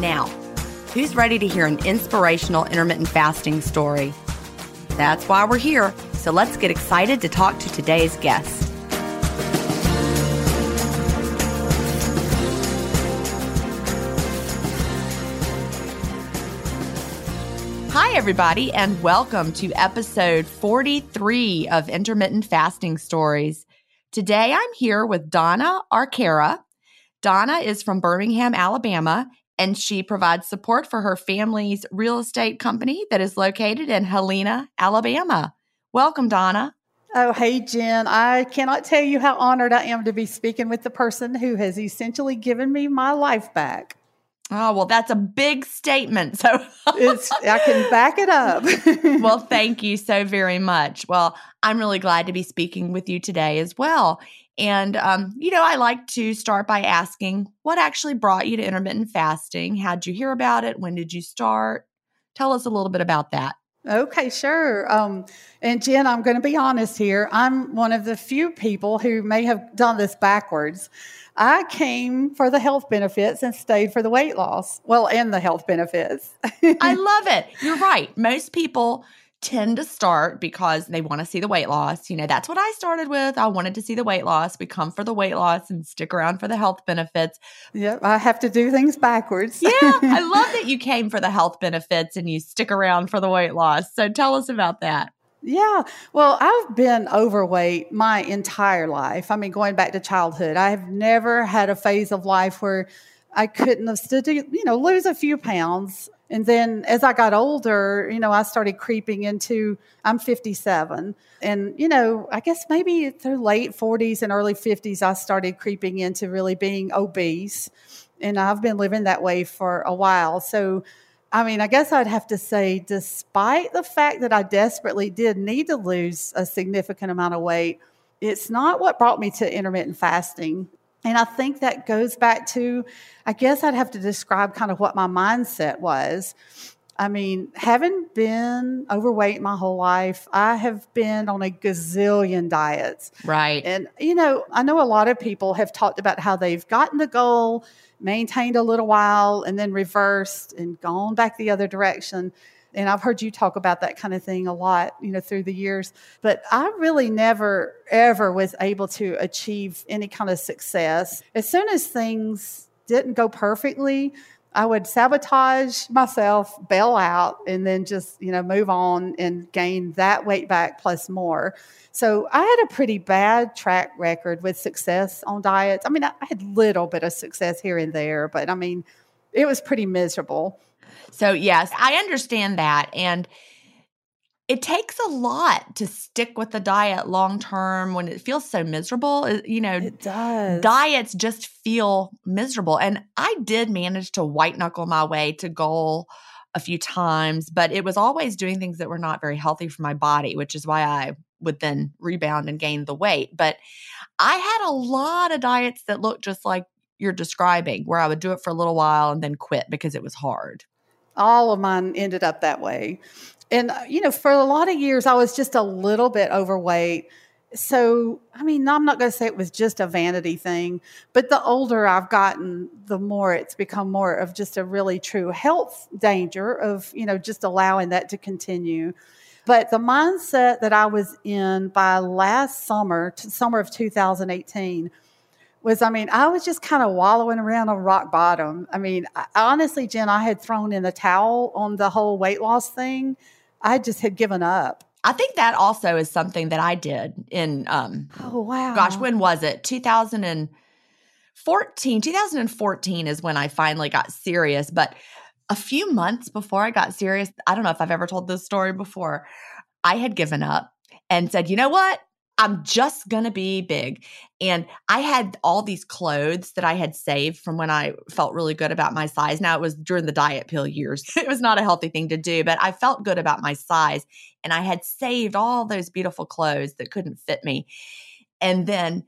Now, who's ready to hear an inspirational intermittent fasting story? That's why we're here, so let's get excited to talk to today's guest. Hi, everybody, and welcome to episode 43 of Intermittent Fasting Stories. Today I'm here with Donna Arcara. Donna is from Birmingham, Alabama, and she provides support for her family's real estate company that is located in Helena, Alabama. Welcome, Donna. Oh, hey, Gin. I cannot tell you how honored I am to be speaking with the person who has essentially given me my life back. Oh, well, that's a big statement. So it's I can back it up. well, thank you so very much. Well, I'm really glad to be speaking with you today as well. And, um, you know, I like to start by asking what actually brought you to intermittent fasting? How'd you hear about it? When did you start? Tell us a little bit about that. Okay, sure. Um, and Gin, I'm going to be honest here. I'm one of the few people who may have done this backwards. I came for the health benefits and stayed for the weight loss. Well, and the health benefits. I love it. You're right. Most people tend to start because they want to see the weight loss. You know, that's what I started with. I wanted to see the weight loss. We come for the weight loss and stick around for the health benefits. Yep, I have to do things backwards. yeah, I love that you came for the health benefits and you stick around for the weight loss. So tell us about that. Yeah, well, I've been overweight my entire life. I mean, going back to childhood, I have never had a phase of life where I couldn't have stood to, you know, lose a few pounds and then as I got older, you know, I started creeping into, I'm 57. And, you know, I guess maybe through late 40s and early 50s, I started creeping into really being obese. And I've been living that way for a while. So, I mean, I guess I'd have to say, despite the fact that I desperately did need to lose a significant amount of weight, it's not what brought me to intermittent fasting. And I think that goes back to, I guess I'd have to describe kind of what my mindset was. I mean, having been overweight my whole life, I have been on a gazillion diets. Right. And, you know, I know a lot of people have talked about how they've gotten the goal, maintained a little while, and then reversed and gone back the other direction. And I've heard you talk about that kind of thing a lot, you know, through the years. But I really never, ever was able to achieve any kind of success. As soon as things didn't go perfectly, I would sabotage myself, bail out, and then just, you know, move on and gain that weight back plus more. So I had a pretty bad track record with success on diets. I mean, I had little bit of success here and there, but I mean, it was pretty miserable. So, yes, I understand that. And it takes a lot to stick with the diet long term when it feels so miserable. Uh, you know, it does. Diets just feel miserable. And I did manage to white knuckle my way to goal a few times, but it was always doing things that were not very healthy for my body, which is why I would then rebound and gain the weight. But I had a lot of diets that looked just like you're describing, where I would do it for a little while and then quit because it was hard. All of mine ended up that way. And uh, you know for a lot of years i was just a little bit overweight. So i mean i'm not going to say it was just a vanity thing but the older i've gotten the more it's become more of just a really true health danger of you know just allowing that to continue. But the mindset that i was in by last summer summer of 2018 was I mean, I was just kind of wallowing around on rock bottom. I mean, I, honestly, Gin, I had thrown in the towel on the whole weight loss thing. I just had given up. I think that also is something that I did in um Oh wow. Gosh, when was it? 2014. 2014 is when I finally got serious, but a few months before I got serious, I don't know if I've ever told this story before. I had given up and said, "You know what? I'm just going to be big. And I had all these clothes that I had saved from when I felt really good about my size. Now, it was during the diet pill years. it was not a healthy thing to do, but I felt good about my size. And I had saved all those beautiful clothes that couldn't fit me. And then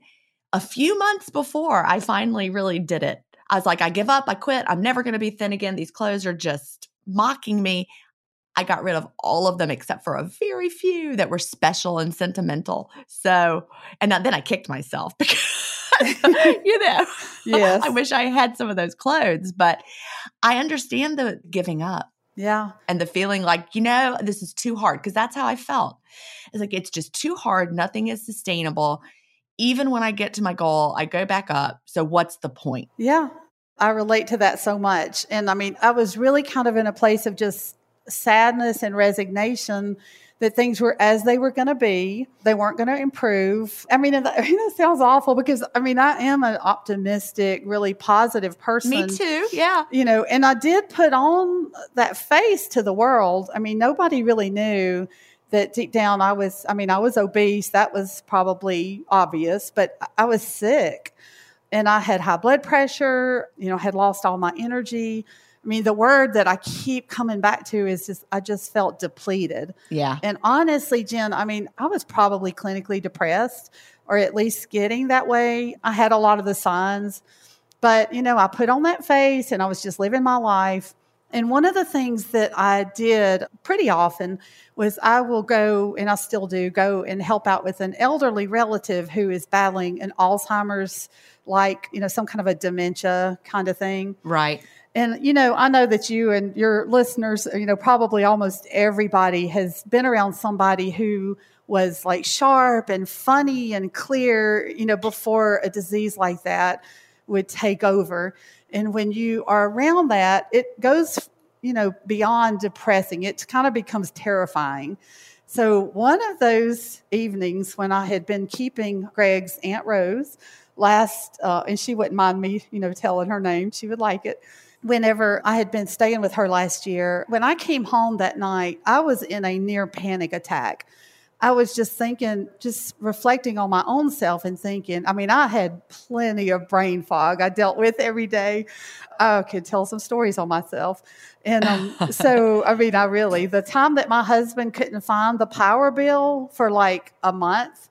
a few months before I finally really did it, I was like, I give up, I quit, I'm never going to be thin again. These clothes are just mocking me. I got rid of all of them except for a very few that were special and sentimental. So, and then I kicked myself because, you know, yes. I wish I had some of those clothes, but I understand the giving up. Yeah. And the feeling like, you know, this is too hard because that's how I felt. It's like, it's just too hard. Nothing is sustainable. Even when I get to my goal, I go back up. So, what's the point? Yeah. I relate to that so much. And I mean, I was really kind of in a place of just sadness and resignation that things were as they were going to be. They weren't going to improve. I mean, that, I mean, that sounds awful because I mean, I am an optimistic, really positive person. Me too. Yeah. You know, and I did put on that face to the world. I mean, nobody really knew that deep down I was, I mean, I was obese. That was probably obvious, but I was sick and I had high blood pressure, you know, had lost all my energy. I mean, the word that I keep coming back to is just, I just felt depleted. Yeah. And honestly, Gin, I mean, I was probably clinically depressed or at least getting that way. I had a lot of the signs, but, you know, I put on that face and I was just living my life. And one of the things that I did pretty often was I will go, and I still do, go and help out with an elderly relative who is battling an Alzheimer's, like, you know, some kind of a dementia kind of thing. Right. And, you know, I know that you and your listeners, you know, probably almost everybody has been around somebody who was like sharp and funny and clear, you know, before a disease like that would take over. And when you are around that, it goes, you know, beyond depressing. It kind of becomes terrifying. So one of those evenings when I had been keeping Greg's Aunt Rose last, uh, and she wouldn't mind me, you know, telling her name, she would like it whenever I had been staying with her last year, when I came home that night, I was in a near panic attack. I was just thinking, just reflecting on my own self and thinking, I mean, I had plenty of brain fog I dealt with every day. I could tell some stories on myself. And um, so, I mean, I really, the time that my husband couldn't find the power bill for like a month,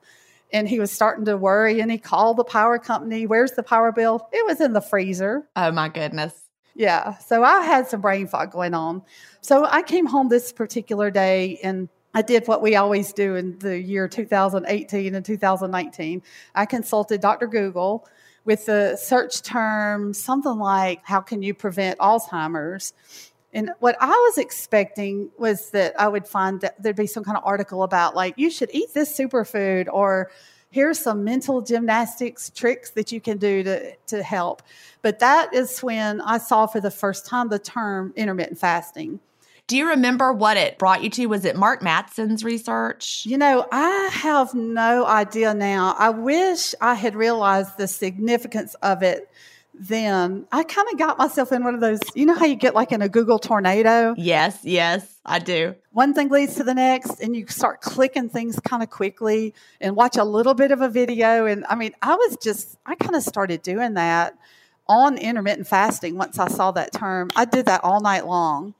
and he was starting to worry and he called the power company. Where's the power bill? It was in the freezer. Oh my goodness. Yeah. So I had some brain fog going on. So I came home this particular day and I did what we always do in the year 2018 and 2019. I consulted Dr. Google with the search term something like, How can you prevent Alzheimer's? And what I was expecting was that I would find that there'd be some kind of article about, like, you should eat this superfood, or here's some mental gymnastics tricks that you can do to, to help. But that is when I saw for the first time the term intermittent fasting. Do you remember what it brought you to? Was it Mark Mattson's research? You know, I have no idea now. I wish I had realized the significance of it then. I kind of got myself in one of those, you know how you get like in a Google tornado? Yes, yes, I do. One thing leads to the next, and you start clicking things kind of quickly and watch a little bit of a video. And I mean, I was just, I kind of started doing that on intermittent fasting once I saw that term. I did that all night long.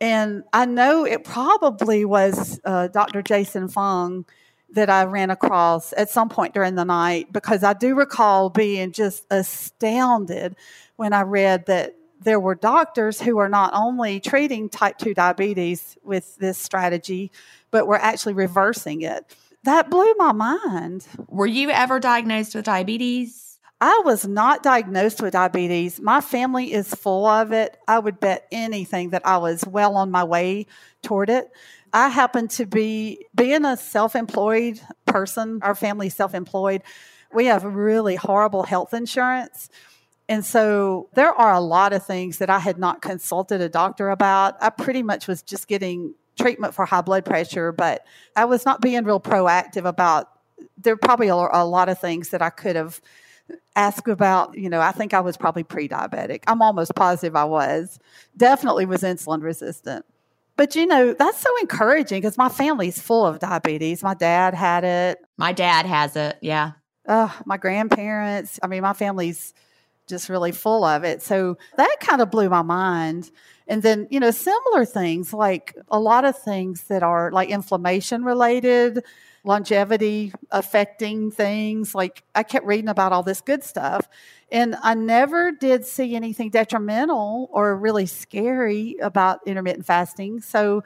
And I know it probably was uh, Dr. Jason Fung that I ran across at some point during the night because I do recall being just astounded when I read that there were doctors who were not only treating type 2 diabetes with this strategy, but were actually reversing it. That blew my mind. Were you ever diagnosed with diabetes? I was not diagnosed with diabetes. My family is full of it. I would bet anything that I was well on my way toward it. I happen to be being a self-employed person, our family's self-employed. We have really horrible health insurance. And so there are a lot of things that I had not consulted a doctor about. I pretty much was just getting treatment for high blood pressure, but I was not being real proactive about there are probably a, a lot of things that I could have ask about, you know, I think I was probably pre diabetic. I'm almost positive I was. Definitely was insulin resistant. But, you know, that's so encouraging because my family's full of diabetes. My dad had it. My dad has it. Yeah. Uh, my grandparents. I mean, my family's just really full of it. So that kind of blew my mind. And then, you know, similar things like a lot of things that are like inflammation related longevity affecting things. Like I kept reading about all this good stuff. And I never did see anything detrimental or really scary about intermittent fasting. So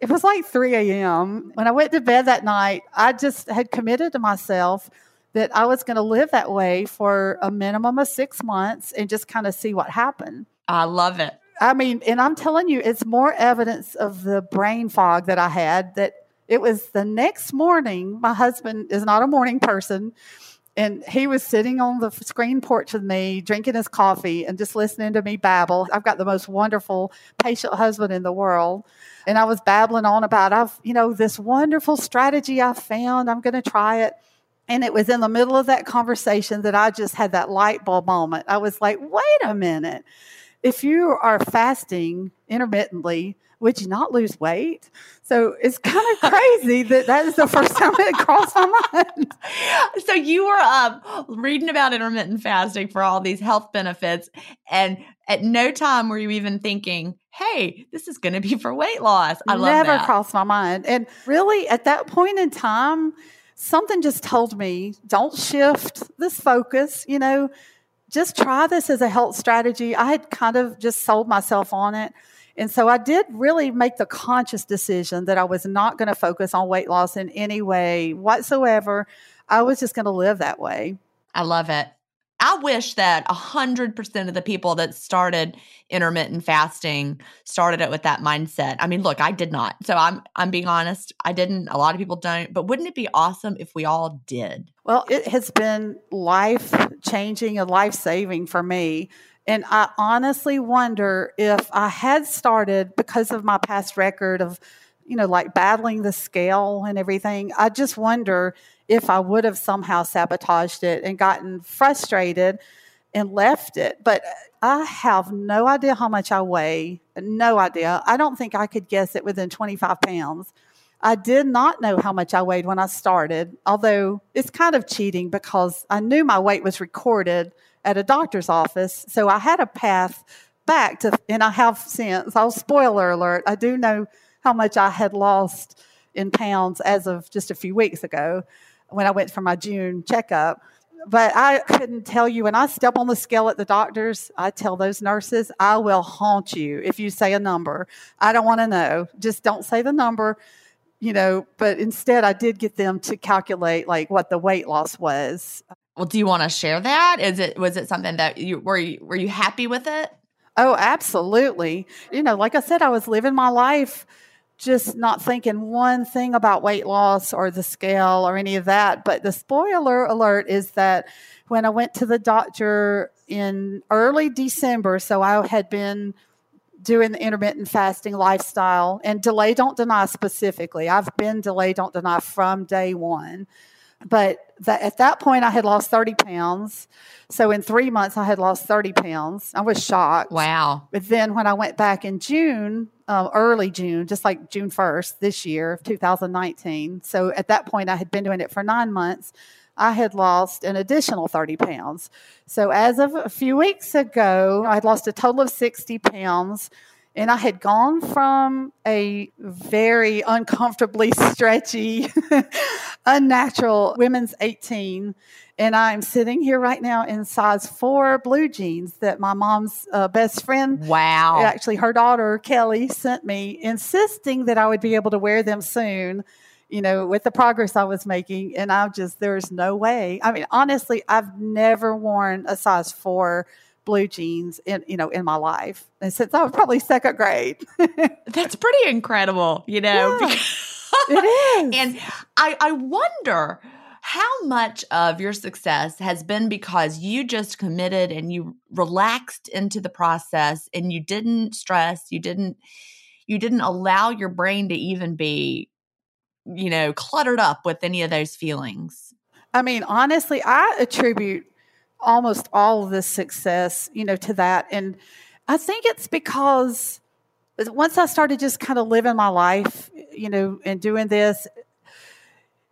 it was like 3 a.m. When I went to bed that night, I just had committed to myself that I was going to live that way for a minimum of six months and just kind of see what happened. I love it. I mean, and I'm telling you, it's more evidence of the brain fog that I had that it was the next morning. My husband is not a morning person. And he was sitting on the screen porch with me, drinking his coffee and just listening to me babble. I've got the most wonderful, patient husband in the world. And I was babbling on about, I've, you know, this wonderful strategy I found. I'm going to try it. And it was in the middle of that conversation that I just had that light bulb moment. I was like, wait a minute. If you are fasting intermittently, would you not lose weight? So it's kind of crazy that that is the first time it crossed my mind. So you were um, reading about intermittent fasting for all these health benefits, and at no time were you even thinking, "Hey, this is going to be for weight loss." I love Never that. crossed my mind, and really at that point in time, something just told me, "Don't shift this focus." You know, just try this as a health strategy. I had kind of just sold myself on it. And so I did really make the conscious decision that I was not going to focus on weight loss in any way whatsoever. I was just going to live that way. I love it. I wish that 100% of the people that started intermittent fasting started it with that mindset. I mean, look, I did not. So I'm I'm being honest, I didn't. A lot of people don't, but wouldn't it be awesome if we all did? Well, it has been life changing and life saving for me and I honestly wonder if I had started because of my past record of, you know, like battling the scale and everything. I just wonder if I would have somehow sabotaged it and gotten frustrated and left it. But I have no idea how much I weigh. No idea. I don't think I could guess it within 25 pounds. I did not know how much I weighed when I started, although it's kind of cheating because I knew my weight was recorded at a doctor's office. So I had a path back to, and I have since. I'll spoiler alert. I do know how much I had lost in pounds as of just a few weeks ago. when I went for my June checkup. But I couldn't tell you when I step on the scale at the doctor's, I tell those nurses, I will haunt you if you say a number. I don't want to know. Just don't say the number, you know. But instead, I did get them to calculate like what the weight loss was. Well, do you want to share that? Is it was it something that you were you were you happy with it? Oh, absolutely. You know, like I said, I was living my life just not thinking one thing about weight loss or the scale or any of that. But the spoiler alert is that when I went to the doctor in early December, so I had been doing the intermittent fasting lifestyle and delay don't deny specifically. I've been delay don't deny from day one. But that, at that point, I had lost 30 pounds. So in three months, I had lost 30 pounds. I was shocked. Wow. But then when I went back in June, uh, early June, just like June 1st this year, 2019. So at that point, I had been doing it for nine months. I had lost an additional 30 pounds. So as of a few weeks ago, I had lost a total of 60 pounds. And I had gone from a very uncomfortably stretchy, unnatural women's 18. And I'm sitting here right now in size four blue jeans that my mom's uh, best friend, wow, actually her daughter Kelly, sent me, insisting that I would be able to wear them soon you know, with the progress I was making. And I'm just, there's no way. I mean, honestly, I've never worn a size four blue jeans in you know in my life and since I was probably second grade. That's pretty incredible, you know. Yeah, it is. And I I wonder how much of your success has been because you just committed and you relaxed into the process and you didn't stress, you didn't you didn't allow your brain to even be you know cluttered up with any of those feelings. I mean, honestly, I attribute almost all of this success, you know, to that. And I think it's because once I started just kind of living my life, you know, and doing this,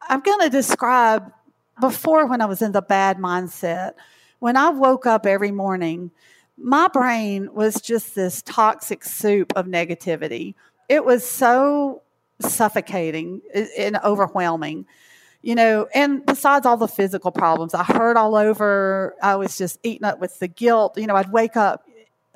I'm going to describe before when I was in the bad mindset. When I woke up every morning, my brain was just this toxic soup of negativity. It was so suffocating and overwhelming you know, and besides all the physical problems, I hurt all over. I was just eaten up with the guilt. You know, I'd wake up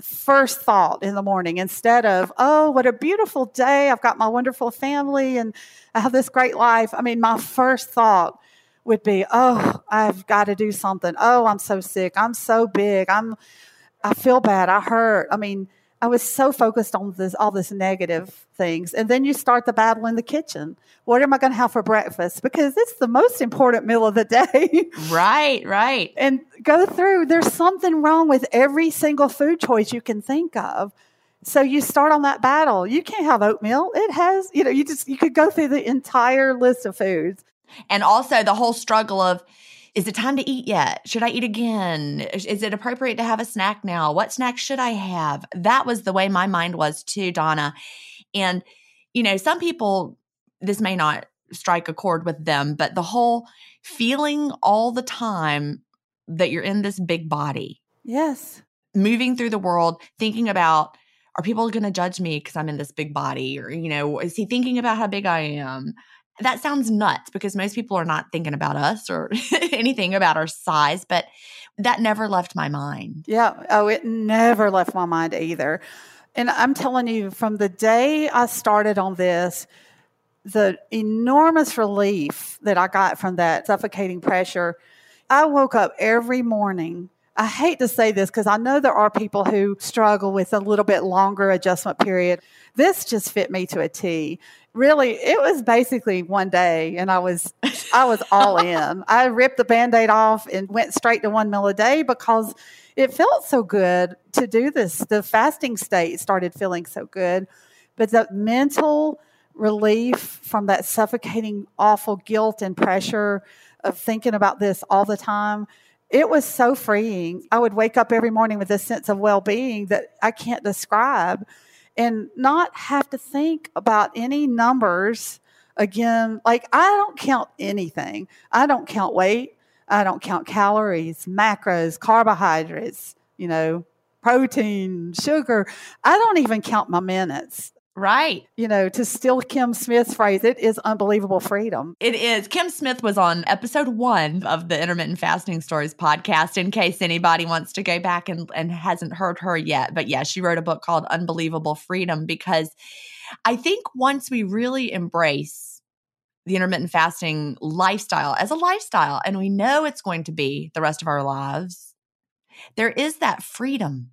first thought in the morning instead of, oh, what a beautiful day. I've got my wonderful family and I have this great life. I mean, my first thought would be, oh, I've got to do something. Oh, I'm so sick. I'm so big. I'm, I feel bad. I hurt. I mean, I was so focused on this, all this negative things. And then you start the battle in the kitchen. What am I going to have for breakfast? Because it's the most important meal of the day. right, right. And go through, there's something wrong with every single food choice you can think of. So you start on that battle. You can't have oatmeal. It has, you know, you just, you could go through the entire list of foods. And also the whole struggle of, is it time to eat yet? Should I eat again? Is it appropriate to have a snack now? What snack should I have? That was the way my mind was too, Donna. And, you know, some people, this may not strike a chord with them, but the whole feeling all the time that you're in this big body. Yes. Moving through the world, thinking about, are people going to judge me because I'm in this big body? Or, you know, is he thinking about how big I am? That sounds nuts because most people are not thinking about us or anything about our size, but that never left my mind. Yeah. Oh, it never left my mind either. And I'm telling you, from the day I started on this, the enormous relief that I got from that suffocating pressure, I woke up every morning. I hate to say this because I know there are people who struggle with a little bit longer adjustment period. This just fit me to a T. Really it was basically one day and i was i was all in. I ripped the band-aid off and went straight to one meal a day because it felt so good to do this. The fasting state started feeling so good but the mental relief from that suffocating awful guilt and pressure of thinking about this all the time it was so freeing i would wake up every morning with this sense of well-being that i can't describe and not have to think about any numbers again. Like, I don't count anything, I don't count weight, I don't count calories, macros, carbohydrates, you know, protein, sugar. I don't even count my minutes. Right. You know, to steal Kim Smith's phrase, it is unbelievable freedom. It is. Kim Smith was on episode one of the Intermittent Fasting Stories podcast, in case anybody wants to go back and, and hasn't heard her yet. But yeah, she wrote a book called Unbelievable Freedom because I think once we really embrace the intermittent fasting lifestyle as a lifestyle, and we know it's going to be the rest of our lives, there is that freedom.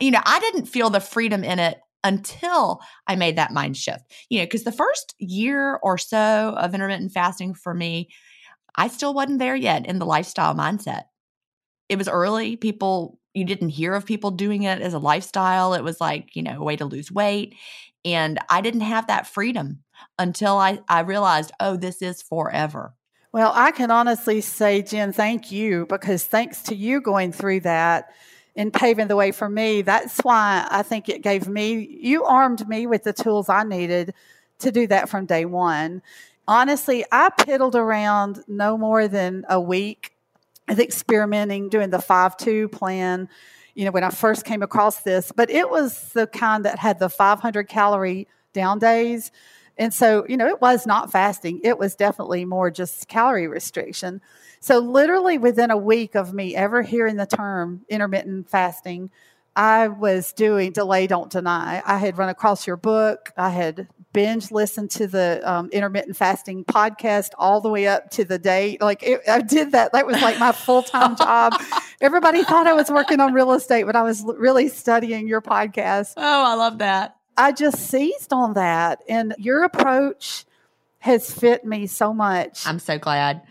You know, I didn't feel the freedom in it until I made that mind shift. You know, because the first year or so of intermittent fasting for me, I still wasn't there yet in the lifestyle mindset. It was early. People, you didn't hear of people doing it as a lifestyle. It was like, you know, a way to lose weight. And I didn't have that freedom until I, I realized, oh, this is forever. Well, I can honestly say, Gin, thank you because thanks to you going through that, in paving the way for me. That's why I think it gave me, you armed me with the tools I needed to do that from day one. Honestly, I piddled around no more than a week of experimenting, doing the 5 2 plan, you know, when I first came across this, but it was the kind that had the 500 calorie down days. And so, you know, it was not fasting. It was definitely more just calorie restriction. So, literally within a week of me ever hearing the term intermittent fasting, I was doing Delay Don't Deny. I had run across your book. I had binge listened to the um, intermittent fasting podcast all the way up to the date. Like it, I did that. That was like my full time job. Everybody thought I was working on real estate, but I was really studying your podcast. Oh, I love that. I just seized on that. And your approach has fit me so much. I'm so glad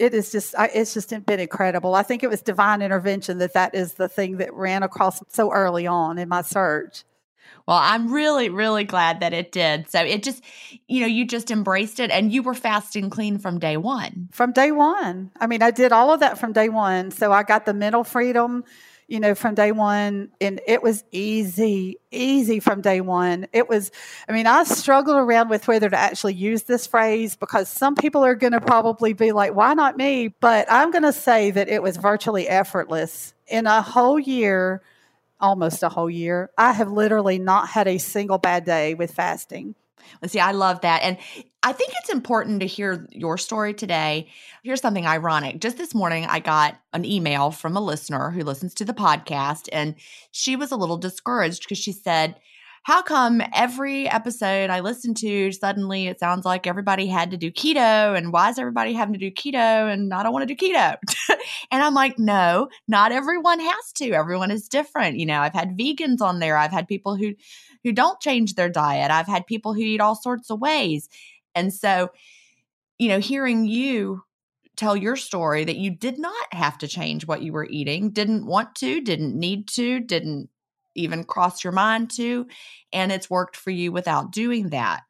it is just it's just been incredible. I think it was divine intervention that that is the thing that ran across so early on in my search. Well, I'm really, really glad that it did. So it just, you know, you just embraced it and you were fasting clean from day one. From day one. I mean, I did all of that from day one. So I got the mental freedom you know, from day one. And it was easy, easy from day one. It was, I mean, I struggled around with whether to actually use this phrase because some people are going to probably be like, why not me? But I'm going to say that it was virtually effortless. In a whole year, almost a whole year, I have literally not had a single bad day with fasting. Let's see, I love that. And I think it's important to hear your story today. Here's something ironic. Just this morning, I got an email from a listener who listens to the podcast, and she was a little discouraged because she said, how come every episode I listen to, suddenly it sounds like everybody had to do keto? And why is everybody having to do keto? And I don't want to do keto. and I'm like, no, not everyone has to. Everyone is different. You know, I've had vegans on there, I've had people who, who don't change their diet. I've had people who eat all sorts of ways. And so, you know, hearing you tell your story that you did not have to change what you were eating, didn't want to, didn't need to, didn't even cross your mind to, and it's worked for you without doing that.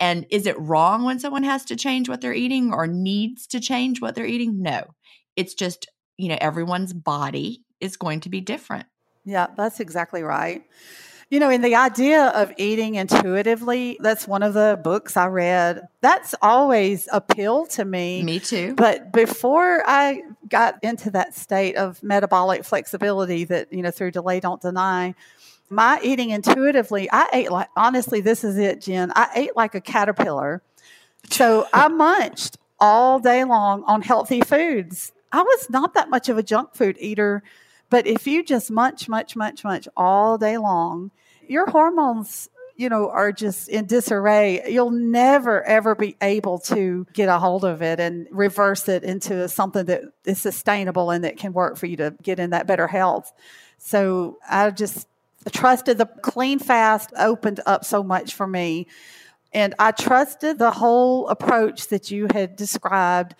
And is it wrong when someone has to change what they're eating or needs to change what they're eating? No. It's just, you know, everyone's body is going to be different. Yeah, that's exactly right. You know, in the idea of eating intuitively, that's one of the books I read. That's always appealed to me. Me too. But before I got into that state of metabolic flexibility that, you know, through delay, don't deny, my eating intuitively, I ate like, honestly, this is it, Gin. I ate like a caterpillar. So I munched all day long on healthy foods. I was not that much of a junk food eater but if you just munch, munch, munch, munch all day long, your hormones you know, are just in disarray, you'll never ever be able to get a hold of it and reverse it into something that is sustainable and that can work for you to get in that better health. So I just trusted the clean fast opened up so much for me. And I trusted the whole approach that you had described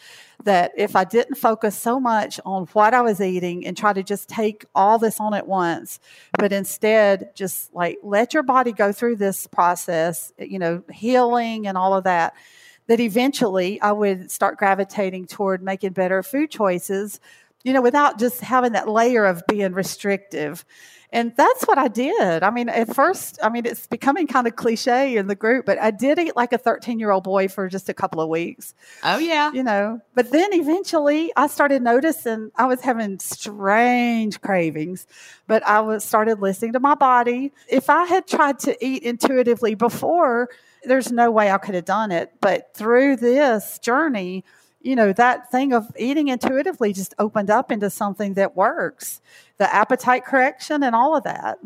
that if I didn't focus so much on what I was eating and try to just take all this on at once, but instead just like let your body go through this process, you know, healing and all of that, that eventually I would start gravitating toward making better food choices you know, without just having that layer of being restrictive. And that's what I did. I mean, at first, I mean, it's becoming kind of cliche in the group, but I did eat like a 13 year old boy for just a couple of weeks. Oh, yeah. You know, but then eventually I started noticing I was having strange cravings, but I was started listening to my body. If I had tried to eat intuitively before, there's no way I could have done it. But through this journey, you know, that thing of eating intuitively just opened up into something that works the appetite correction and all of that.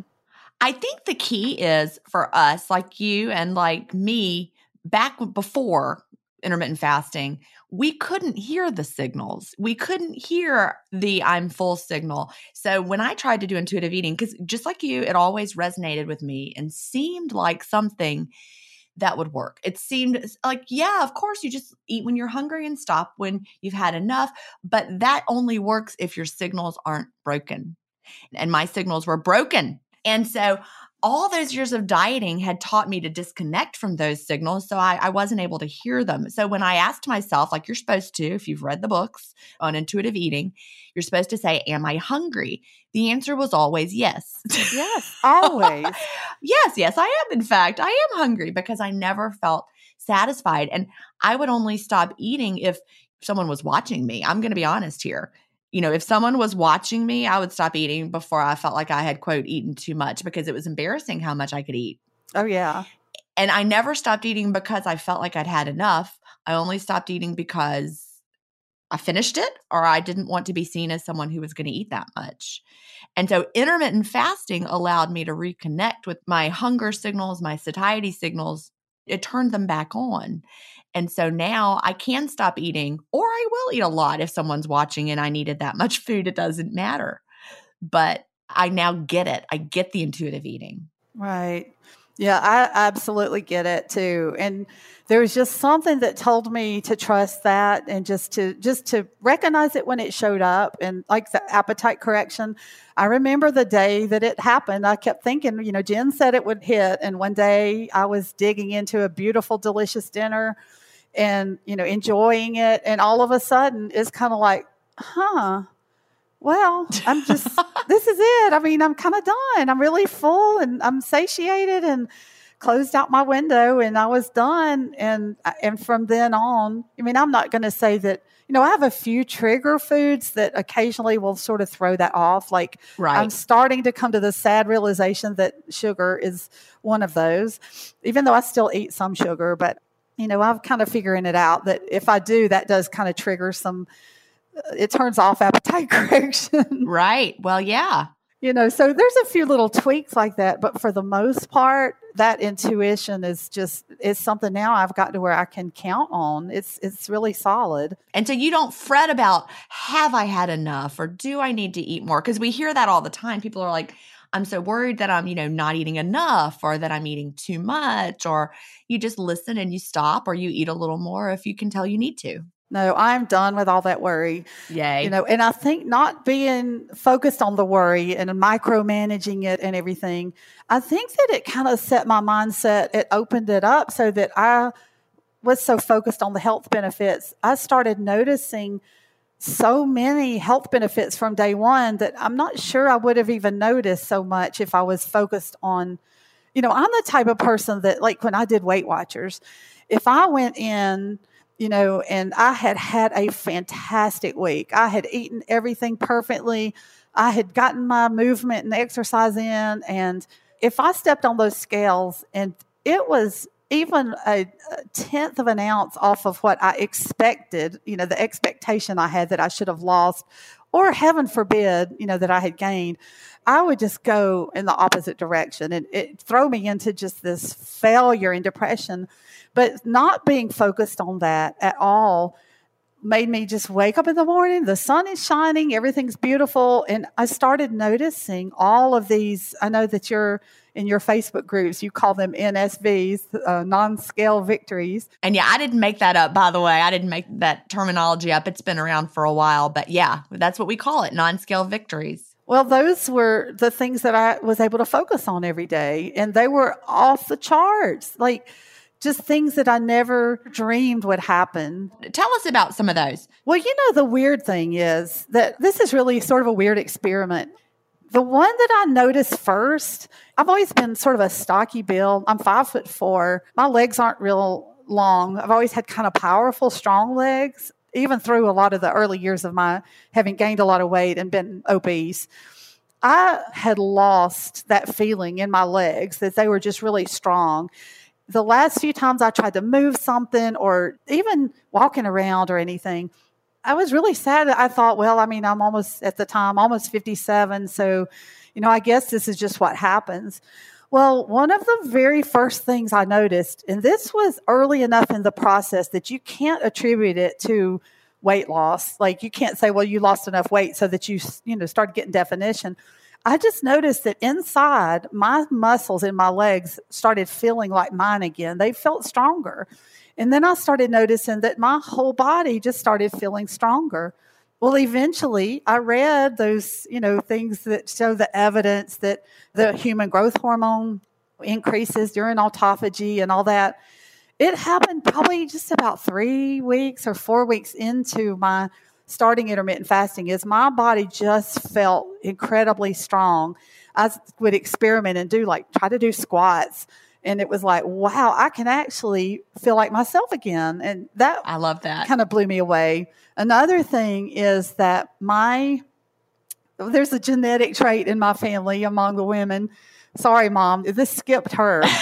I think the key is for us, like you and like me, back before intermittent fasting, we couldn't hear the signals. We couldn't hear the I'm full signal. So when I tried to do intuitive eating, because just like you, it always resonated with me and seemed like something that would work. It seemed like, yeah, of course, you just eat when you're hungry and stop when you've had enough. But that only works if your signals aren't broken. And my signals were broken. And so all those years of dieting had taught me to disconnect from those signals. So I, I, wasn't able to hear them. So when I asked myself, like you're supposed to, if you've read the books on intuitive eating, you're supposed to say, Am I hungry? The answer was always yes. Yes, oh, always. yes, yes, I am. In fact, I am hungry because I never felt satisfied. And I would only stop eating if someone was watching me. I'm going to be honest here you know, if someone was watching me, I would stop eating before I felt like I had, quote, eaten too much because it was embarrassing how much I could eat. Oh, yeah. And I never stopped eating because I felt like I'd had enough. I only stopped eating because I finished it or I didn't want to be seen as someone who was going to eat that much. And so intermittent fasting allowed me to reconnect with my hunger signals, my satiety signals. It turned them back on. And so now I can stop eating, or I will eat a lot if someone's watching and I needed that much food. It doesn't matter. But I now get it. I get the intuitive eating. Right. Yeah, I absolutely get it too. And there was just something that told me to trust that and just to just to recognize it when it showed up and like the appetite correction. I remember the day that it happened. I kept thinking, you know, Gin said it would hit and one day I was digging into a beautiful delicious dinner and you know enjoying it and all of a sudden it's kind of like huh well i'm just this is it. I mean i'm kind of done. I'm really full and i'm satiated and closed out my window and i was done. And uh, and from then on i mean i'm not going to say that you know i have a few trigger foods that occasionally will sort of throw that off like right. i'm starting to come to the sad realization that sugar is one of those even though i still eat some sugar but you know, I'm kind of figuring it out that if I do, that does kind of trigger some, it turns off appetite correction. Right. Well, yeah. You know, so there's a few little tweaks like that, but for the most part, that intuition is just is something now I've got to where I can count on. It's it's really solid. And so you don't fret about have I had enough or do I need to eat more? Because we hear that all the time. People are like, I'm so worried that I'm, you know, not eating enough or that I'm eating too much, or you just listen and you stop or you eat a little more if you can tell you need to. No, I'm done with all that worry. Yay. You know, and I think not being focused on the worry and micromanaging it and everything, I think that it kind of set my mindset, it opened it up so that I was so focused on the health benefits. I started noticing so many health benefits from day one that I'm not sure I would have even noticed so much if I was focused on, you know, I'm the type of person that, like when I did Weight Watchers, if I went in, you know, and I had had a fantastic week, I had eaten everything perfectly, I had gotten my movement and exercise in, and if I stepped on those scales and it was even a, tenth of an ounce off of what I expected, you know, the expectation I had that I should have lost, or heaven forbid, you know, that I had gained, I would just go in the opposite direction and it throw me into just this failure and depression. But not being focused on that at all made me just wake up in the morning. The sun is shining, everything's beautiful. And I started noticing all of these. I know that you're in your Facebook groups, you call them NSVs, uh, non scale victories. And yeah, I didn't make that up, by the way. I didn't make that terminology up. It's been around for a while. But yeah, that's what we call it non scale victories. Well, those were the things that I was able to focus on every day. And they were off the charts. Like, just things that I never dreamed would happen. Tell us about some of those. Well, you know, the weird thing is that this is really sort of a weird experiment. The one that I noticed first, I've always been sort of a stocky build. I'm five foot four. My legs aren't real long. I've always had kind of powerful, strong legs, even through a lot of the early years of my having gained a lot of weight and been obese. I had lost that feeling in my legs that they were just really strong the last few times I tried to move something or even walking around or anything, I was really sad. I thought, well, I mean, I'm almost at the time, almost 57. So, you know, I guess this is just what happens. Well, one of the very first things I noticed, and this was early enough in the process that you can't attribute it to weight loss. Like you can't say, well, you lost enough weight so that you, you know, started getting definition. I just noticed that inside my muscles in my legs started feeling like mine again. They felt stronger. And then I started noticing that my whole body just started feeling stronger. Well, eventually I read those, you know, things that show the evidence that the human growth hormone increases during autophagy and all that. It happened probably just about three weeks or four weeks into my starting intermittent fasting is my body just felt incredibly strong. I would experiment and do like try to do squats and it was like wow i can actually feel like myself again and that i love that. kind of blew me away. Another thing is that my there's a genetic trait in my family among the women. Sorry mom this skipped her.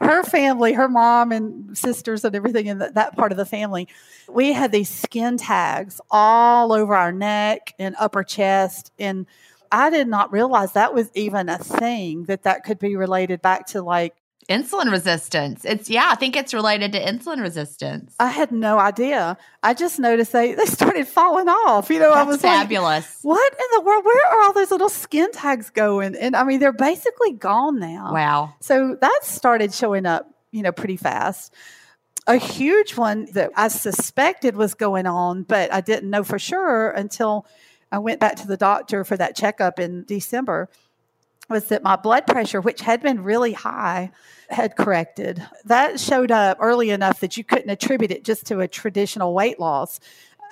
Her family, her mom and sisters and everything in that part of the family, we had these skin tags all over our neck and upper chest. And I did not realize that was even a thing that that could be related back to like insulin resistance. It's yeah, I think it's related to insulin resistance. I had no idea. I just noticed they they started falling off. You know, That's I was fabulous. Like, what in the world? Where are all those little skin tags going? And I mean, they're basically gone now. Wow. So that started showing up, you know, pretty fast. A huge one that I suspected was going on, but I didn't know for sure until I went back to the doctor for that checkup in December was that my blood pressure, which had been really high, had corrected. That showed up early enough that you couldn't attribute it just to a traditional weight loss.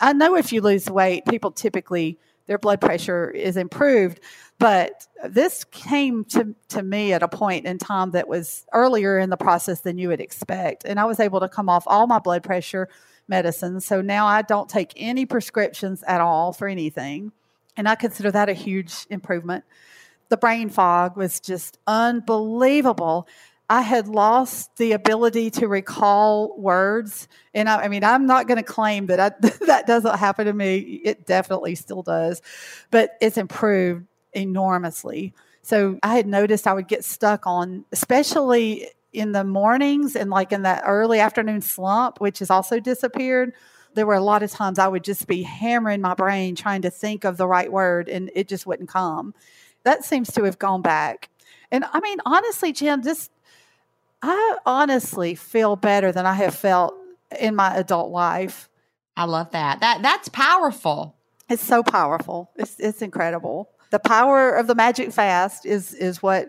I know if you lose weight, people typically their blood pressure is improved, but this came to, to me at a point in time that was earlier in the process than you would expect. And I was able to come off all my blood pressure medicines. So now I don't take any prescriptions at all for anything. And I consider that a huge improvement. The brain fog was just unbelievable. I had lost the ability to recall words. And I, I mean, I'm not going to claim that I, that doesn't happen to me. It definitely still does, but it's improved enormously. So I had noticed I would get stuck on, especially in the mornings and like in that early afternoon slump, which has also disappeared. There were a lot of times I would just be hammering my brain trying to think of the right word and it just wouldn't come. That seems to have gone back. And I mean, honestly, Gin, just I honestly feel better than I have felt in my adult life. I love that. That that's powerful. It's so powerful. It's it's incredible. The power of the magic fast is is what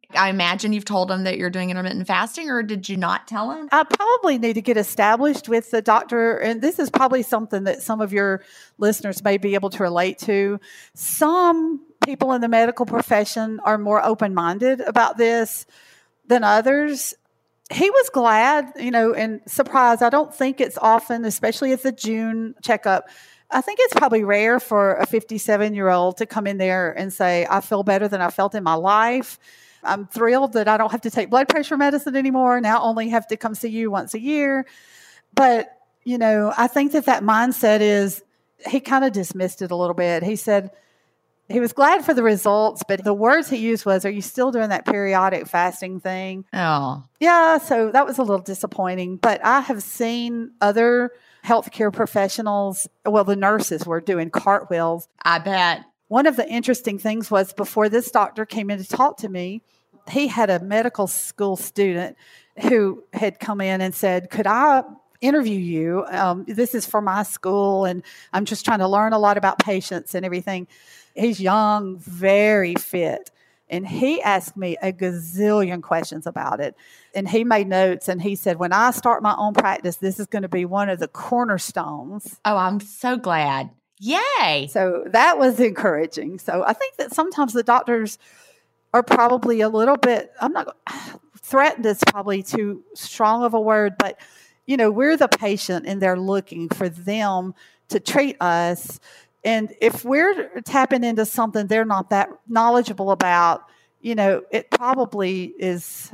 I imagine you've told him that you're doing intermittent fasting, or did you not tell him? I probably need to get established with the doctor, and this is probably something that some of your listeners may be able to relate to. Some people in the medical profession are more open minded about this than others. He was glad, you know, and surprised. I don't think it's often, especially at the June checkup. I think it's probably rare for a 57 year old to come in there and say, I feel better than I felt in my life. I'm thrilled that I don't have to take blood pressure medicine anymore. Now only have to come see you once a year. But, you know, I think that that mindset is, he kind of dismissed it a little bit. He said, he was glad for the results, but the words he used was, Are you still doing that periodic fasting thing? Oh. Yeah, so that was a little disappointing. But I have seen other healthcare professionals, well, the nurses were doing cartwheels. I bet. One of the interesting things was before this doctor came in to talk to me, he had a medical school student who had come in and said, Could I interview you? Um, this is for my school, and I'm just trying to learn a lot about patients and everything. He's young, very fit. And he asked me a gazillion questions about it. And he made notes and he said, When I start my own practice, this is going to be one of the cornerstones. Oh, I'm so glad. Yay. So that was encouraging. So I think that sometimes the doctors are probably a little bit, I'm not, threatened is probably too strong of a word, but you know, we're the patient and they're looking for them to treat us. And if we're tapping into something they're not that knowledgeable about, you know, it probably is,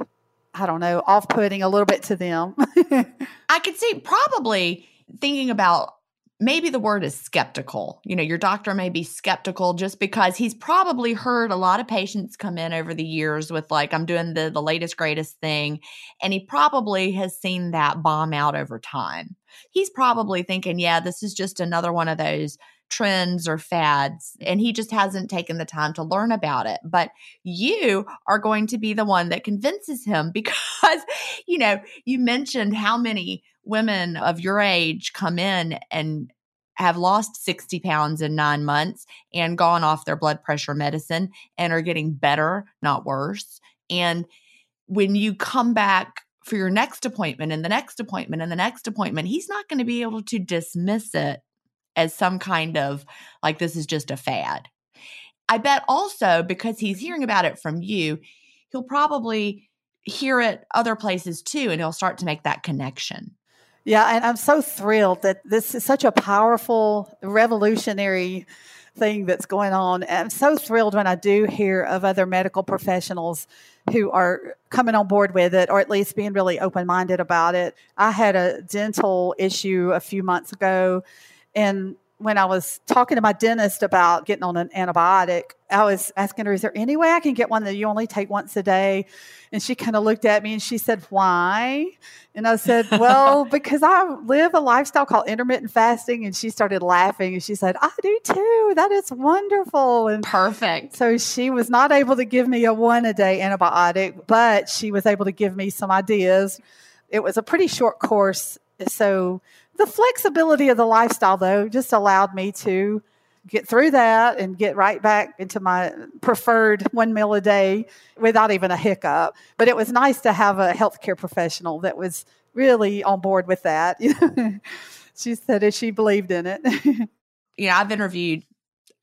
I don't know, off putting a little bit to them. I could see probably thinking about maybe the word is skeptical. You know, your doctor may be skeptical just because he's probably heard a lot of patients come in over the years with like I'm doing the the latest greatest thing and he probably has seen that bomb out over time. He's probably thinking, yeah, this is just another one of those trends or fads and he just hasn't taken the time to learn about it but you are going to be the one that convinces him because you know you mentioned how many women of your age come in and have lost 60 pounds in nine months and gone off their blood pressure medicine and are getting better, not worse. And when you come back for your next appointment and the next appointment and the next appointment, he's not going to be able to dismiss it as some kind of like this is just a fad. I bet also because he's hearing about it from you, he'll probably hear it other places too and he'll start to make that connection. Yeah, and I'm so thrilled that this is such a powerful, revolutionary thing that's going on. And I'm so thrilled when I do hear of other medical professionals who are coming on board with it or at least being really open minded about it. I had a dental issue a few months ago and when I was talking to my dentist about getting on an antibiotic, I was asking her, Is there any way I can get one that you only take once a day? And she kind of looked at me and she said, Why? And I said, Well, because I live a lifestyle called intermittent fasting. And she started laughing and she said, I do too. That is wonderful. And perfect. So she was not able to give me a one a day antibiotic, but she was able to give me some ideas. It was a pretty short course. So the flexibility of the lifestyle, though, just allowed me to get through that and get right back into my preferred one meal a day without even a hiccup. But it was nice to have a healthcare professional that was really on board with that. she said as she believed in it. know, I've interviewed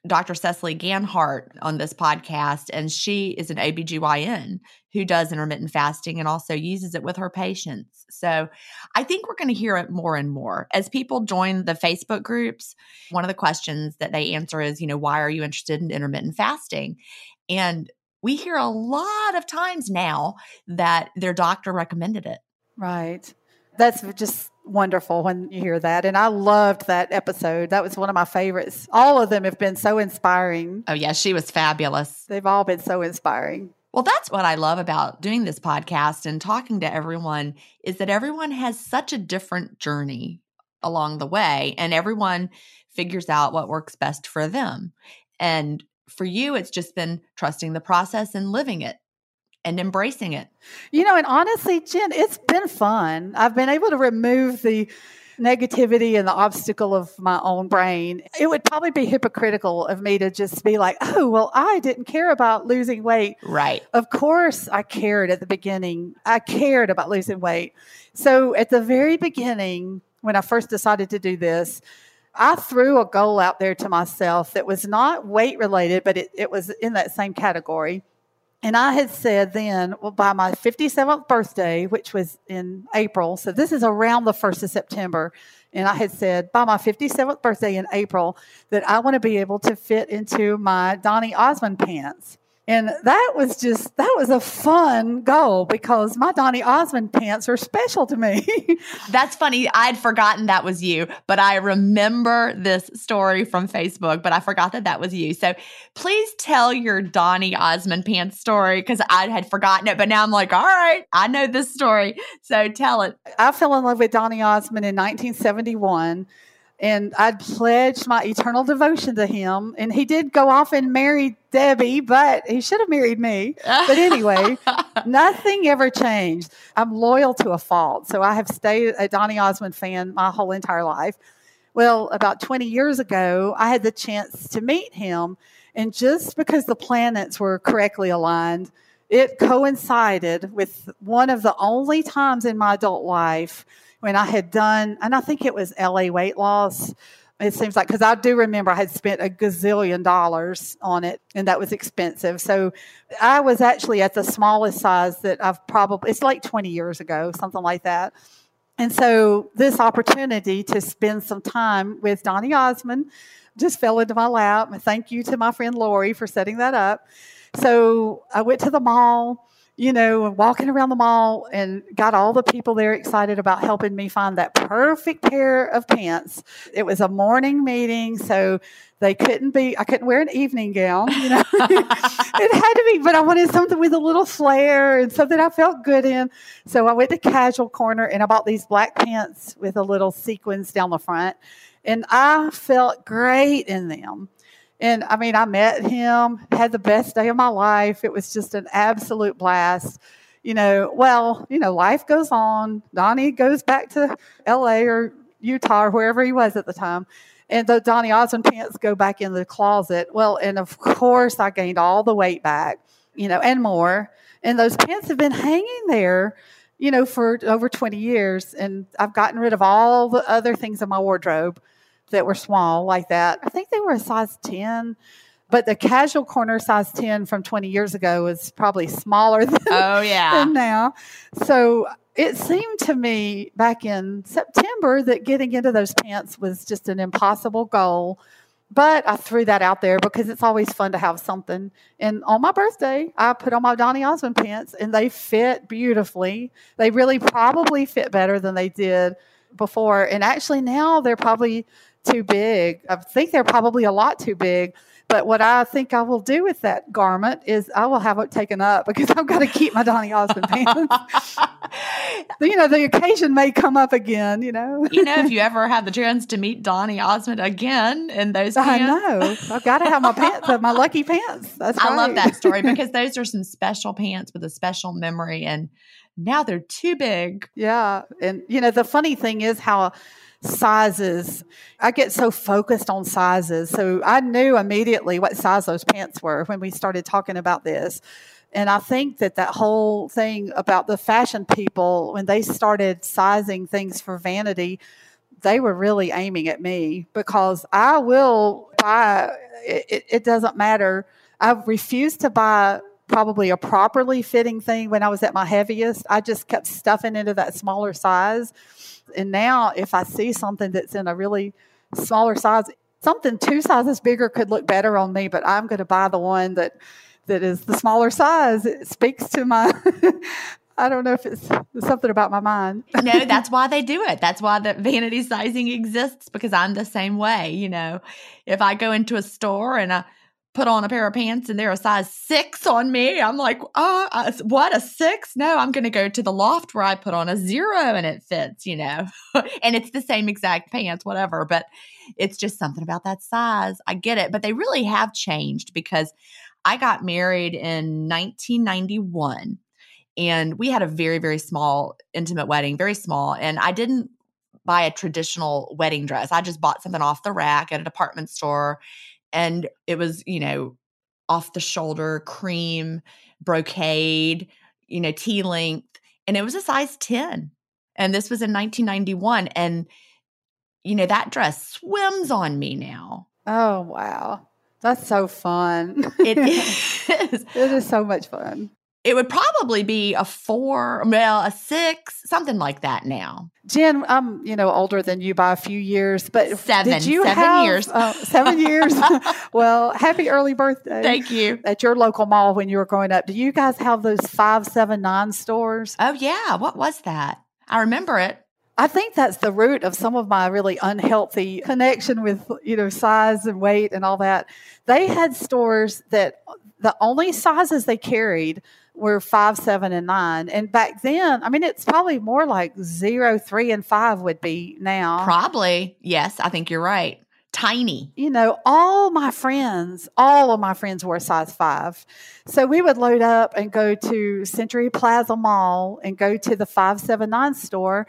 Dr. Cecily Ganhart on this podcast, and she is an OBGYN who does intermittent fasting and also uses it with her patients. So I think we're going to hear it more and more. As people join the Facebook groups, one of the questions that they answer is, you know, why are you interested in intermittent fasting? And we hear a lot of times now that their doctor recommended it. Right. That's just wonderful when you hear that. And I loved that episode. That was one of my favorites. All of them have been so inspiring. Oh, yeah, she was fabulous. They've all been so inspiring. Well, that's what I love about doing this podcast and talking to everyone is that everyone has such a different journey along the way and everyone figures out what works best for them. And for you, it's just been trusting the process and living it and embracing it. You know, and honestly, Gin, it's been fun. I've been able to remove the negativity and the obstacle of my own brain. It would probably be hypocritical of me to just be like, oh, well, I didn't care about losing weight. Right. Of course, I cared at the beginning. I cared about losing weight. So at the very beginning, when I first decided to do this, I threw a goal out there to myself that was not weight related, but it, it was in that same category. And I had said then, well, by my 57th birthday, which was in April, so this is around the 1st of September, and I had said by my 57th birthday in April that I want to be able to fit into my Donny Osmond pants. And that was just, that was a fun goal because my Donny Osmond pants are special to me. That's funny. I'd forgotten that was you, but I remember this story from Facebook, but I forgot that that was you. So please tell your Donny Osmond pants story because I had forgotten it, but now I'm like, all right, I know this story. So tell it. I fell in love with Donny Osmond in 1971 and I'd pledged my eternal devotion to him. And he did go off and marry Debbie, but he should have married me. But anyway, nothing ever changed. I'm loyal to a fault. So I have stayed a Donny Osmond fan my whole entire life. Well, about 20 years ago, I had the chance to meet him. And just because the planets were correctly aligned, it coincided with one of the only times in my adult life when I had done, and I think it was LA weight loss. It seems like because I do remember I had spent a gazillion dollars on it, and that was expensive. So I was actually at the smallest size that I've probably. It's like twenty years ago, something like that. And so this opportunity to spend some time with Donny Osmond just fell into my lap. And thank you to my friend Lori for setting that up. So I went to the mall you know, walking around the mall and got all the people there excited about helping me find that perfect pair of pants. It was a morning meeting, so they couldn't be, I couldn't wear an evening gown, you know. it had to be, but I wanted something with a little flair and something I felt good in. So I went to Casual Corner and I bought these black pants with a little sequins down the front. And I felt great in them. And I mean, I met him, had the best day of my life. It was just an absolute blast. You know, well, you know, life goes on. Donny goes back to LA or Utah or wherever he was at the time. And the Donny Osmond pants go back in the closet. Well, and of course, I gained all the weight back, you know, and more. And those pants have been hanging there, you know, for over 20 years. And I've gotten rid of all the other things in my wardrobe that were small like that. I think they were a size 10, but the casual corner size 10 from 20 years ago was probably smaller than, oh, yeah. than now. So it seemed to me back in September that getting into those pants was just an impossible goal. But I threw that out there because it's always fun to have something. And on my birthday, I put on my Donny Osmond pants and they fit beautifully. They really probably fit better than they did before. And actually, now they're probably too big. I think they're probably a lot too big. But what I think I will do with that garment is I will have it taken up because I've got to keep my Donny Osmond pants. you know, the occasion may come up again, you know. you know, if you ever have the chance to meet Donny Osmond again in those pants. I know. I've got to have my pants, my lucky pants. That's I right. love that story because those are some special pants with a special memory and now they're too big. Yeah. And, you know, the funny thing is how sizes. I get so focused on sizes. So I knew immediately what size those pants were when we started talking about this. And I think that that whole thing about the fashion people, when they started sizing things for vanity, they were really aiming at me because I will buy, it, it doesn't matter. I refuse to buy probably a properly fitting thing when I was at my heaviest. I just kept stuffing into that smaller size. And now, if I see something that's in a really smaller size, something two sizes bigger could look better on me, but I'm going to buy the one that that is the smaller size. It speaks to my I don't know if it's something about my mind. no, that's why they do it. That's why the vanity sizing exists because I'm the same way. You know, if I go into a store and I put on a pair of pants and they're a size six on me, I'm like, oh, uh, what, a six? No, I'm going to go to the loft where I put on a zero and it fits, you know, and it's the same exact pants, whatever. But it's just something about that size. I get it. But they really have changed because I got married in 1991 and we had a very, very small, intimate wedding, very small. And I didn't buy a traditional wedding dress. I just bought something off the rack at a department store. And it was, you know, off the shoulder, cream, brocade, you know, T length. And it was a size 10. And this was in 1991. And, you know, that dress swims on me now. Oh, wow. That's so fun. It is. it is so much fun it would probably be a four, well, a six, something like that now. Gin, I'm you know older than you by a few years, but seven, did you seven have, years, uh, seven years. well, happy early birthday! Thank you. At your local mall when you were growing up, do you guys have those five seven nine stores? Oh yeah, what was that? I remember it. I think that's the root of some of my really unhealthy connection with you know size and weight and all that. They had stores that the only sizes they carried were five, seven, and nine. And back then, I mean, it's probably more like zero, three, and five would be now. Probably. Yes, I think you're right. Tiny. You know, all my friends, all of my friends were size five. So we would load up and go to Century Plaza Mall and go to the 579 store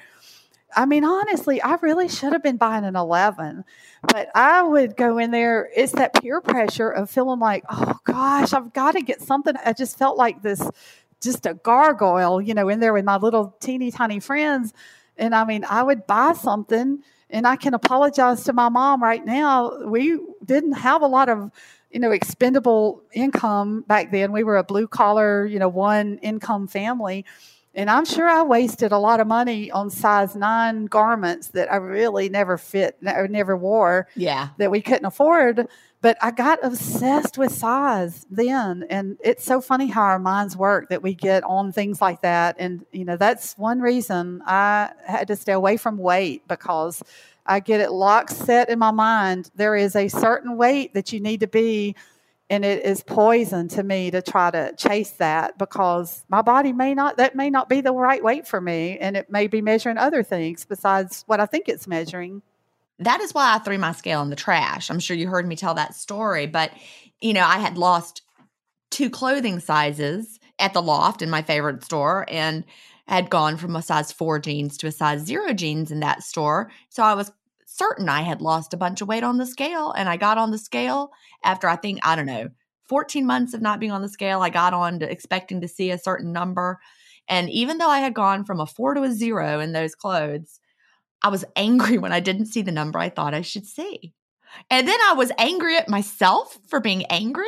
I mean, honestly, I really should have been buying an 11, but I would go in there. It's that peer pressure of feeling like, oh gosh, I've got to get something. I just felt like this, just a gargoyle, you know, in there with my little teeny tiny friends. And I mean, I would buy something, and I can apologize to my mom right now. We didn't have a lot of, you know, expendable income back then. We were a blue collar, you know, one income family and I'm sure I wasted a lot of money on size nine garments that I really never fit, never wore. Yeah. That we couldn't afford. But I got obsessed with size then. And it's so funny how our minds work that we get on things like that. And, you know, that's one reason I had to stay away from weight because I get it locked set in my mind. There is a certain weight that you need to be and it is poison to me to try to chase that because my body may not that may not be the right weight for me and it may be measuring other things besides what i think it's measuring. That is why i threw my scale in the trash. I'm sure you heard me tell that story but you know i had lost two clothing sizes at the loft in my favorite store and had gone from a size four jeans to a size zero jeans in that store. So i was certain I had lost a bunch of weight on the scale. And I got on the scale after I think, I don't know, 14 months of not being on the scale. I got on to expecting to see a certain number. And even though I had gone from a four to a zero in those clothes, I was angry when I didn't see the number I thought I should see. And then I was angry at myself for being angry.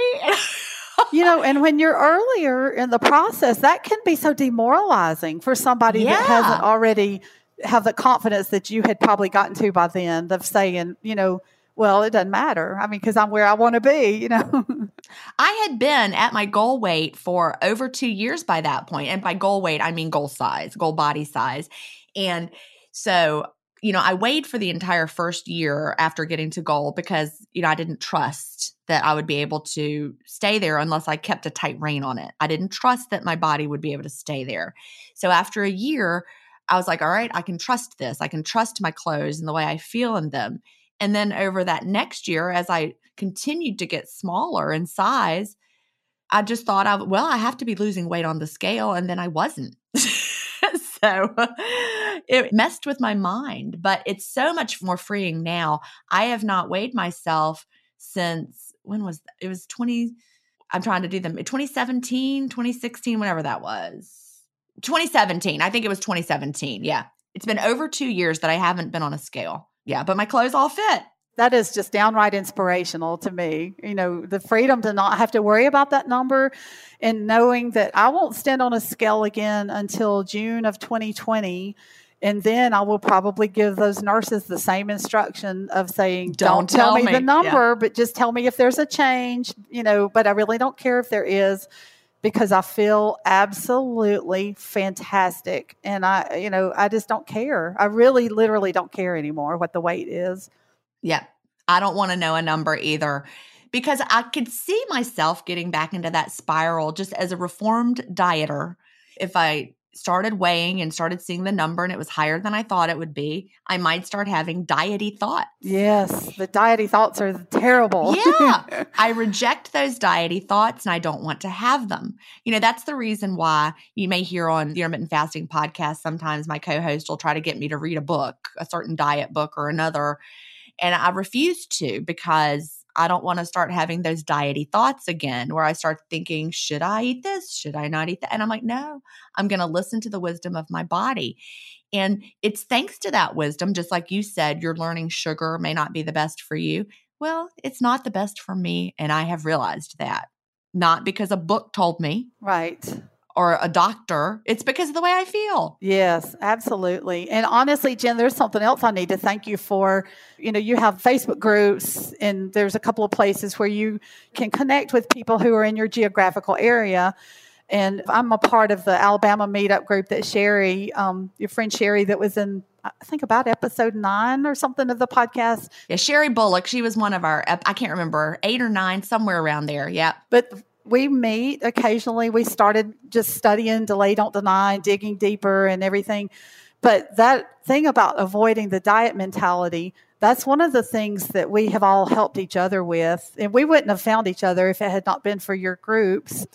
you know, and when you're earlier in the process, that can be so demoralizing for somebody yeah. that hasn't already have the confidence that you had probably gotten to by then of saying, you know, well, it doesn't matter. I mean, because I'm where I want to be, you know. I had been at my goal weight for over two years by that point. And by goal weight, I mean goal size, goal body size. And so, you know, I weighed for the entire first year after getting to goal because, you know, I didn't trust that I would be able to stay there unless I kept a tight rein on it. I didn't trust that my body would be able to stay there. So after a year, I was like, all right, I can trust this. I can trust my clothes and the way I feel in them. And then over that next year, as I continued to get smaller in size, I just thought, of, well, I have to be losing weight on the scale. And then I wasn't. so it messed with my mind, but it's so much more freeing now. I have not weighed myself since when was that? it was 20 I'm trying to do them 2017, 2016, whenever that was. 2017. I think it was 2017. Yeah. It's been over two years that I haven't been on a scale. Yeah, but my clothes all fit. That is just downright inspirational to me. You know, the freedom to not have to worry about that number and knowing that I won't stand on a scale again until June of 2020 and then I will probably give those nurses the same instruction of saying, don't, don't tell, tell, me, the number, yeah. but just tell me if there's a change, you know, but I really don't care if there is because I feel absolutely fantastic. And I, you know, I just don't care. I really, literally don't care anymore what the weight is. Yeah. I don't want to know a number either because I could see myself getting back into that spiral just as a reformed dieter. If I started weighing and started seeing the number and it was higher than I thought it would be, I might start having diety thoughts. Yes, the diety thoughts are terrible. yeah. I reject those diety thoughts and I don't want to have them. You know, that's the reason why you may hear on the intermittent fasting podcast sometimes my co-host will try to get me to read a book, a certain diet book or another, and I refuse to because I don't want to start having those diety thoughts again where I start thinking, should I eat this? Should I not eat that? And I'm like, no, I'm going to listen to the wisdom of my body. And it's thanks to that wisdom, just like you said, you're learning sugar may not be the best for you. Well, it's not the best for me. And I have realized that. Not because a book told me. Right or a doctor. It's because of the way I feel. Yes, absolutely. And honestly, Gin, there's something else I need to thank you for. You know, you have Facebook groups, and there's a couple of places where you can connect with people who are in your geographical area. And I'm a part of the Alabama meetup group that Sherry, um, your friend Sherry, that was in I think about episode nine or something of the podcast. Yeah, Sherry Bullock. She was one of our, I can't remember, eight or nine, somewhere around there. Yeah. But we meet occasionally. We started just studying delay, don't deny, digging deeper and everything. But that thing about avoiding the diet mentality, that's one of the things that we have all helped each other with. And we wouldn't have found each other if it had not been for your groups.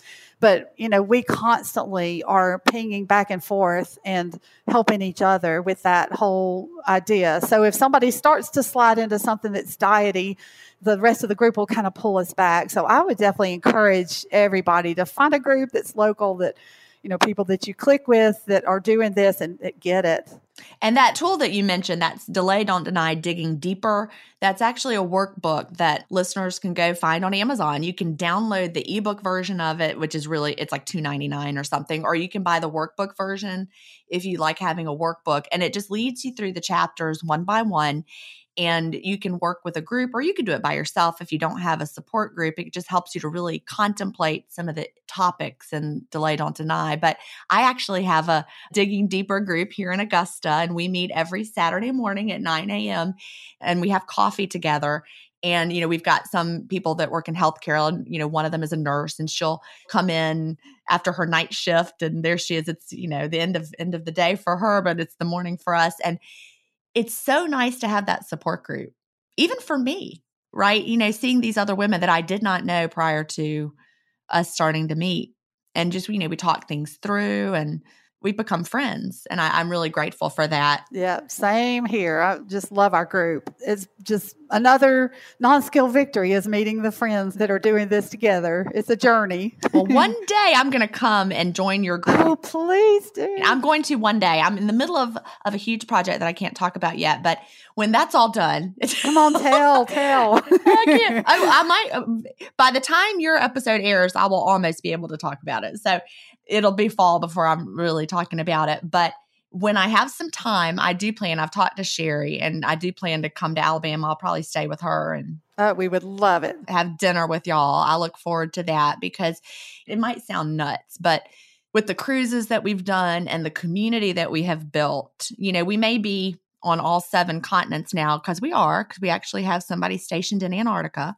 But, you know, we constantly are pinging back and forth and helping each other with that whole idea. So if somebody starts to slide into something that's diety, the rest of the group will kind of pull us back. So I would definitely encourage everybody to find a group that's local that you know people that you click with that are doing this and get it. And that tool that you mentioned that's delay don't deny digging deeper that's actually a workbook that listeners can go find on amazon. You can download the ebook version of it which is really it's like 299 or something or you can buy the workbook version if you like having a workbook. And it just leads you through the chapters one by one and you can work with a group or you can do it by yourself if you don't have a support group. It just helps you to really contemplate some of the topics and delay don't deny. But i actually have a digging deeper group here in augusta and we meet every saturday morning at 9 a.m and we have coffee together. And you know we've got some people that work in healthcare and you know one of them is a nurse and she'll come in after her night shift and there she is. It's you know the end of end of the day for her but it's the morning for us. And it's so nice to have that support group, even for me, right? You know, seeing these other women that I did not know prior to us starting to meet. And just, you know, we talk things through and we've become friends and I, am really grateful for that. Yeah, same here. I just love our group. It's just another non-scale victory is meeting the friends that are doing this together. It's a journey. well, one day I'm going to come and join your group. Oh, please do. I'm going to one day. I'm in the middle of of a huge project that I can't talk about yet, but when that's all done, come on, tell, tell. I, can't, I, I might. Uh, by the time your episode airs, I will almost be able to talk about it. So it'll be fall before I'm really talking about it. But when I have some time, I do plan. I've talked to Sherry, and I do plan to come to Alabama. I'll probably stay with her and uh, we would love it. Have dinner with y'all. I look forward to that because it might sound nuts, but with the cruises that we've done and the community that we have built, you know, we may be on all seven continents now because we are, because we actually have somebody stationed in Antarctica.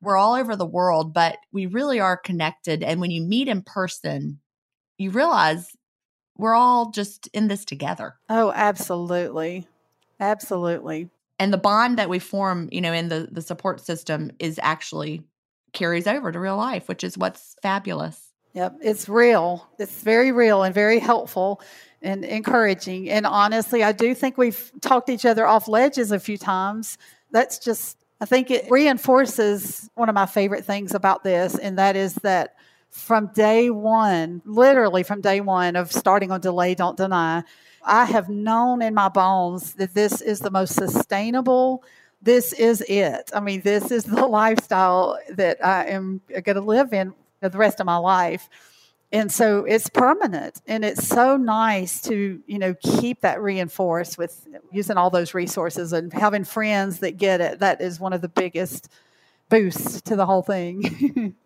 We're all over the world, but we really are connected. And when you meet in person, you realize we're all just in this together. Oh, absolutely. Absolutely. And the bond that we form, you know, in the the support system is actually carries over to real life, which is what's fabulous. Yep, it's real. It's very real and very helpful and encouraging. And honestly, I do think we've talked each other off ledges a few times. That's just I think it reinforces one of my favorite things about this, and that is that from day one, literally from day one of starting on Delay, Don't Deny, I have known in my bones that this is the most sustainable. This is it. I mean, this is the lifestyle that I am going to live in the rest of my life. And so it's permanent and it's so nice to, you know, keep that reinforced with using all those resources and having friends that get it. That is one of the biggest boosts to the whole thing.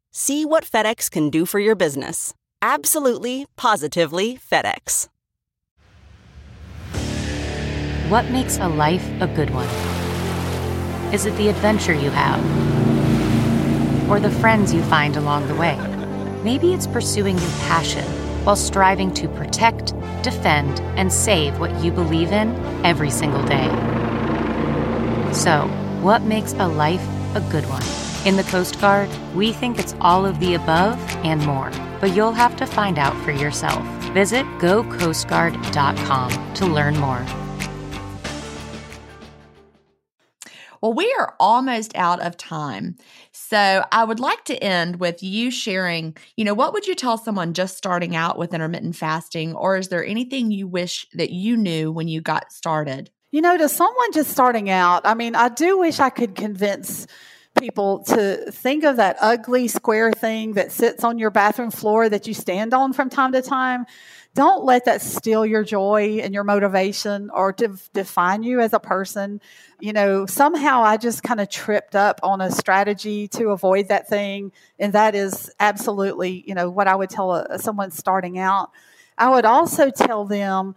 See what FedEx can do for your business. Absolutely, positively FedEx. What makes a life a good one? Is it the adventure you have? Or the friends you find along the way? Maybe it's pursuing your passion while striving to protect, defend, and save what you believe in every single day. So, what makes a life a good one? In the Coast Guard, we think it's all of the above and more, but you'll have to find out for yourself. Visit gocoastguard.com to learn more. Well, we are almost out of time. So I would like to end with you sharing, you know, what would you tell someone just starting out with intermittent fasting? Or is there anything you wish that you knew when you got started? You know, to someone just starting out, I mean, I do wish I could convince people to think of that ugly square thing that sits on your bathroom floor that you stand on from time to time. Don't let that steal your joy and your motivation or to define you as a person. You know, somehow I just kind of tripped up on a strategy to avoid that thing. And that is absolutely, you know, what I would tell a, someone starting out. I would also tell them,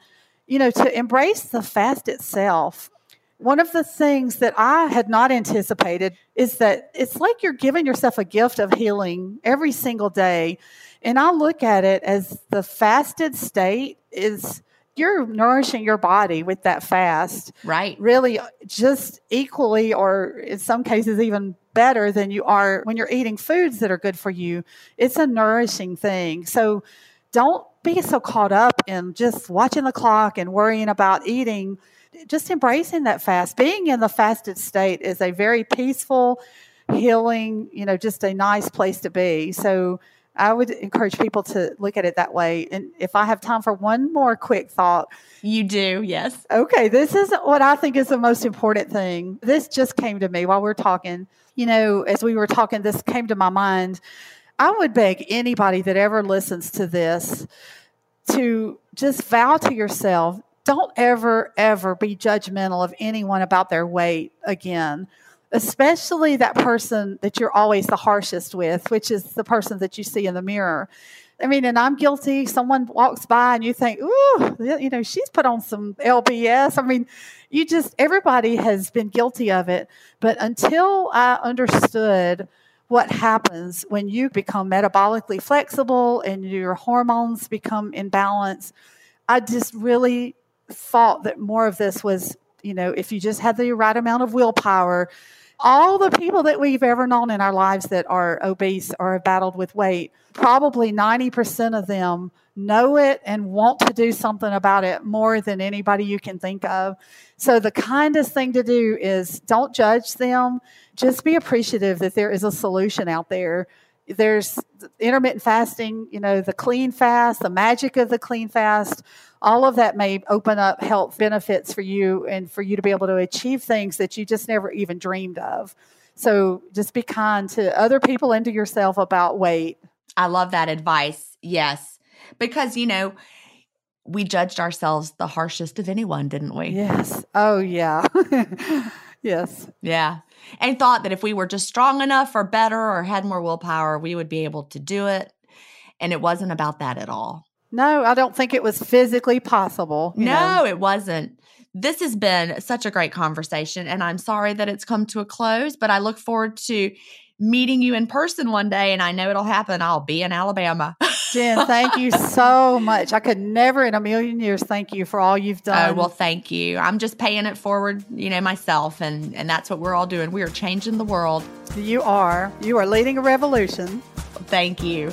you know, to embrace the fast itself. One of the things that I had not anticipated is that it's like you're giving yourself a gift of healing every single day. And I look at it as the fasted state is you're nourishing your body with that fast. Right. Really uh, just equally or in some cases even better than you are when you're eating foods that are good for you. It's a nourishing thing. So don't be so caught up in just watching the clock and worrying about eating just embracing that fast. Being in the fasted state is a very peaceful, healing, you know, just a nice place to be. So I would encourage people to look at it that way. And if I have time for one more quick thought. You do, yes. Okay, this is what I think is the most important thing. This just came to me while we are talking. You know, as we were talking, this came to my mind. I would beg anybody that ever listens to this to just vow to yourself don't ever, ever be judgmental of anyone about their weight again, especially that person that you're always the harshest with, which is the person that you see in the mirror. I mean, and I'm guilty. Someone walks by and you think, ooh, you know, she's put on some LBS. I mean, you just, everybody has been guilty of it. But until I understood what happens when you become metabolically flexible and your hormones become in balance, I just really thought that more of this was, you know, if you just had the right amount of willpower, all the people that we've ever known in our lives that are obese or have battled with weight, probably 90% of them know it and want to do something about it more than anybody you can think of. So, the kindest thing to do is don't judge them, just be appreciative that there is a solution out there. There's intermittent fasting, you know, the clean fast, the magic of the clean fast all of that may open up health benefits for you and for you to be able to achieve things that you just never even dreamed of. So just be kind to other people and to yourself about weight. I love that advice. Yes. Because, you know, we judged ourselves the harshest of anyone, didn't we? Yes. Oh, yeah. yes. Yeah. And thought that if we were just strong enough or better or had more willpower, we would be able to do it. And it wasn't about that at all. No, I don't think it was physically possible. No, know. it wasn't. This has been such a great conversation, and I'm sorry that it's come to a close, but I look forward to meeting you in person one day, and I know it'll happen. I'll be in Alabama. Gin, thank you so much. I could never in a million years thank you for all you've oh, done. Oh, well, thank you. I'm just paying it forward, you know, myself. And, and that's what we're all doing. We are changing the world. You are. You are leading a revolution. Thank you.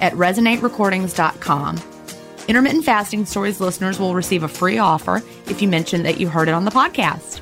at resonaterecordings.com. Intermittent Fasting Stories listeners will receive a free offer if you mention that you heard it on the podcast.